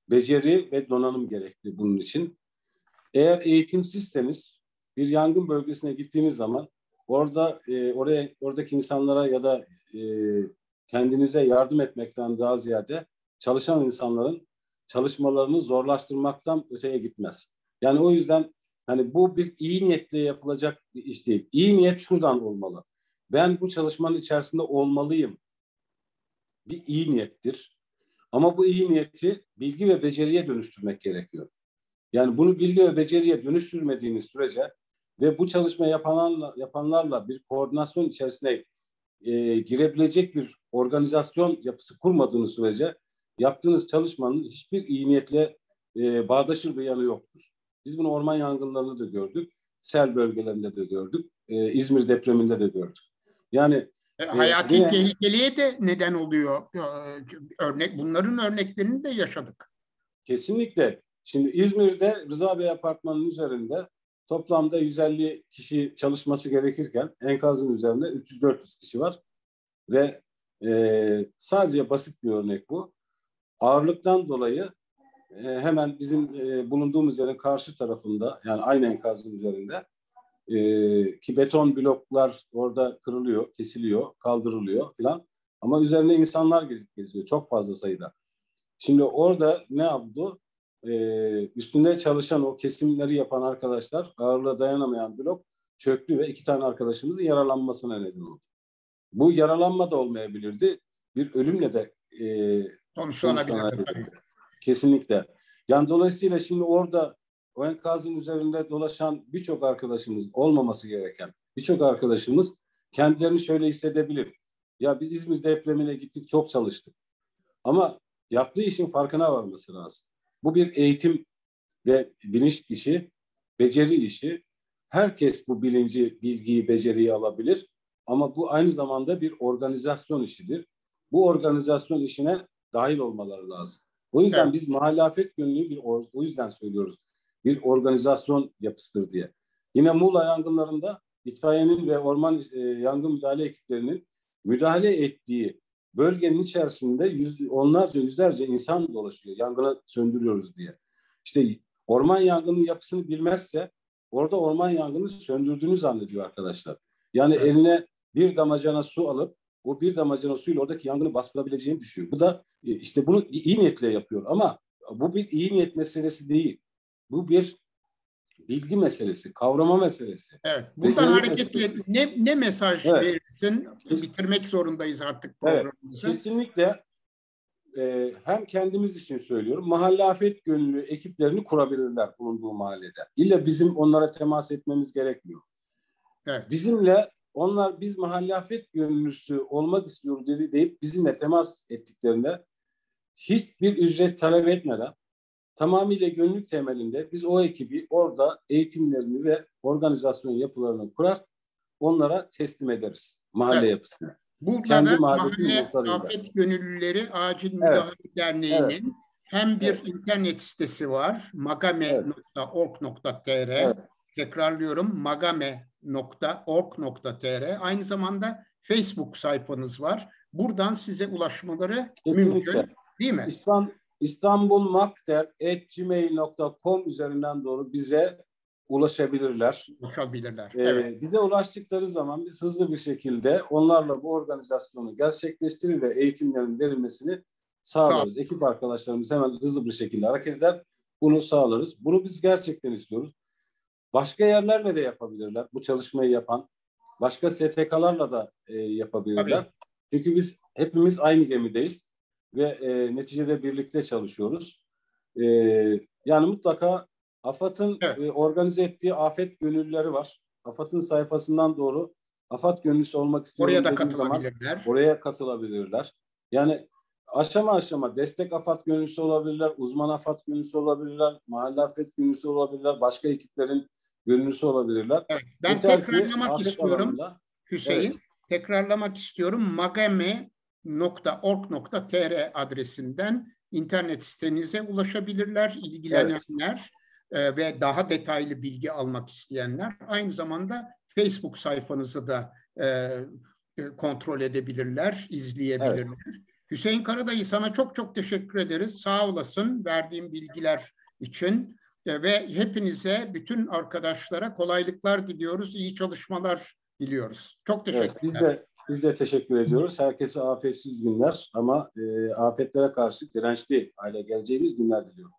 beceri ve donanım gerekli bunun için. Eğer eğitimsizseniz bir yangın bölgesine gittiğiniz zaman orada e, oraya oradaki insanlara ya da e, kendinize yardım etmekten daha ziyade çalışan insanların çalışmalarını zorlaştırmaktan öteye gitmez. Yani o yüzden hani bu bir iyi niyetle yapılacak bir iş değil. İyi niyet şuradan olmalı. Ben bu çalışmanın içerisinde olmalıyım. Bir iyi niyettir. Ama bu iyi niyeti bilgi ve beceriye dönüştürmek gerekiyor. Yani bunu bilgi ve beceriye dönüştürmediğiniz sürece ve bu çalışma yapanlarla, yapanlarla bir koordinasyon içerisine e, girebilecek bir organizasyon yapısı kurmadığınız sürece yaptığınız çalışmanın hiçbir iyi niyetle e, bağdaşır bir yanı yoktur. Biz bunu orman yangınlarında da gördük, sel bölgelerinde de gördük, e, İzmir depreminde de gördük. Yani e, hayati e, tehlikeliğe de neden oluyor. E, örnek bunların örneklerini de yaşadık. Kesinlikle. Şimdi İzmir'de Rıza Bey Apartmanı'nın üzerinde toplamda 150 kişi çalışması gerekirken enkazın üzerinde 300-400 kişi var ve e, sadece basit bir örnek bu. Ağırlıktan dolayı e, hemen bizim e, bulunduğumuz yerin karşı tarafında yani aynı enkazın üzerinde e, ki beton bloklar orada kırılıyor, kesiliyor, kaldırılıyor falan. Ama üzerine insanlar gelip geziyor çok fazla sayıda. Şimdi orada ne yaptı? Ee, üstünde çalışan o kesimleri yapan arkadaşlar ağırlığa dayanamayan blok çöktü ve iki tane arkadaşımızın yaralanmasına neden oldu. Bu yaralanma da olmayabilirdi. Bir ölümle de e, sonuçlanabilirdi. Kesinlikle. Yani dolayısıyla şimdi orada o enkazın üzerinde dolaşan birçok arkadaşımız olmaması gereken birçok arkadaşımız kendilerini şöyle hissedebilir. Ya biz İzmir depremine gittik çok çalıştık. Ama yaptığı işin farkına varması lazım. Bu bir eğitim ve bilinç işi, beceri işi. Herkes bu bilinci, bilgiyi, beceriyi alabilir. Ama bu aynı zamanda bir organizasyon işidir. Bu organizasyon işine dahil olmaları lazım. O yüzden evet. biz mahalle afet günlüğü bir o yüzden söylüyoruz bir organizasyon yapısıdır diye. Yine Muğla yangınlarında itfaiyenin ve orman e, yangın müdahale ekiplerinin müdahale ettiği bölgenin içerisinde yüz, onlarca yüzlerce insan dolaşıyor. Yangını söndürüyoruz diye. İşte orman yangının yapısını bilmezse orada orman yangını söndürdüğünü zannediyor arkadaşlar. Yani evet. eline bir damacana su alıp o bir damacana suyla oradaki yangını bastırabileceğini düşünüyor. Bu da e, işte bunu iyi niyetle yapıyor ama bu bir iyi niyet meselesi değil. Bu bir bilgi meselesi, kavrama meselesi. Evet. Buradan hareketle ne, ne mesaj evet. verirsin? Kes, Bitirmek zorundayız artık programımızı. Evet, kesinlikle e, hem kendimiz için söylüyorum. Mahalle afet gönüllü ekiplerini kurabilirler bulunduğu mahallede. İlla bizim onlara temas etmemiz gerekmiyor. Evet. Bizimle onlar biz mahalle afet gönüllüsü olmak istiyoruz dedi deyip bizimle temas ettiklerinde hiçbir ücret talep etmeden tamamıyla gönüllük temelinde biz o ekibi orada eğitimlerini ve organizasyon yapılarını kurar, onlara teslim ederiz mahalle evet. yapısına. Burada Kendi Mahalle Afet Gönüllüleri Acil Müdahale evet. Derneği'nin evet. hem bir evet. internet sitesi var magame.org.tr evet. tekrarlıyorum magame.org.tr aynı zamanda Facebook sayfanız var. Buradan size ulaşmaları Kesinlikle. mümkün değil mi? İslam İstanbulmakder.gmail.com üzerinden doğru bize ulaşabilirler. Ulaşabilirler. Ee, evet. Bize ulaştıkları zaman biz hızlı bir şekilde onlarla bu organizasyonu gerçekleştirir ve eğitimlerin verilmesini sağlarız. Sağ Ekip arkadaşlarımız hemen hızlı bir şekilde hareket eder. Bunu sağlarız. Bunu biz gerçekten istiyoruz. Başka yerlerle de yapabilirler. Bu çalışmayı yapan. Başka STK'larla da e, yapabilirler. Tabii. Çünkü biz hepimiz aynı gemideyiz ve e, neticede birlikte çalışıyoruz. E, yani mutlaka AFAD'ın evet. e, organize ettiği afet gönüllüleri var. AFAD'ın sayfasından doğru AFAD gönüllüsü olmak istiyorum Oraya da katılabilirler. Zaman, oraya katılabilirler. Yani aşama aşama destek AFAD gönüllüsü olabilirler, uzman AFAD gönüllüsü olabilirler, mahalle afet gönüllüsü olabilirler, başka ekiplerin gönüllüsü olabilirler. Evet, ben Yeter ki tekrarlamak afet istiyorum alanında- Hüseyin. Evet. Tekrarlamak istiyorum. magame.org.tr adresinden internet sitenize ulaşabilirler ilgilenenler e, ve daha detaylı bilgi almak isteyenler. Aynı zamanda Facebook sayfanızı da e, e, kontrol edebilirler, izleyebilirler. Hüseyin Karadayı sana çok çok teşekkür ederiz. Sağ olasın verdiğim bilgiler için ve hepinize bütün arkadaşlara kolaylıklar diliyoruz, iyi çalışmalar diliyoruz. Çok teşekkürler. Evet, biz de biz de teşekkür ediyoruz. Herkese afetsiz günler ama e, afetlere karşı dirençli hale geleceğimiz günler diliyorum.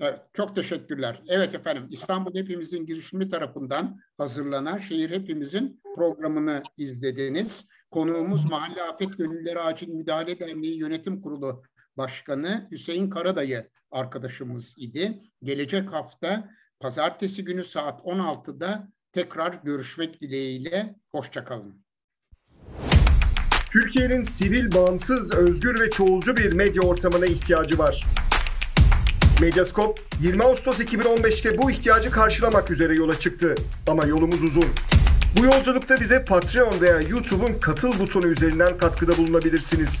Evet, çok teşekkürler. Evet efendim, İstanbul Hepimizin girişimi tarafından hazırlanan Şehir Hepimizin programını izlediniz. Konuğumuz Mahalle Afet Gönüllüleri Acil Müdahale Derneği Yönetim Kurulu Başkanı Hüseyin Karadayı arkadaşımız idi. Gelecek hafta pazartesi günü saat 16'da tekrar görüşmek dileğiyle. Hoşçakalın. Türkiye'nin sivil, bağımsız, özgür ve çoğulcu bir medya ortamına ihtiyacı var. Medyascope 20 Ağustos 2015'te bu ihtiyacı karşılamak üzere yola çıktı. Ama yolumuz uzun. Bu yolculukta bize Patreon veya YouTube'un katıl butonu üzerinden katkıda bulunabilirsiniz.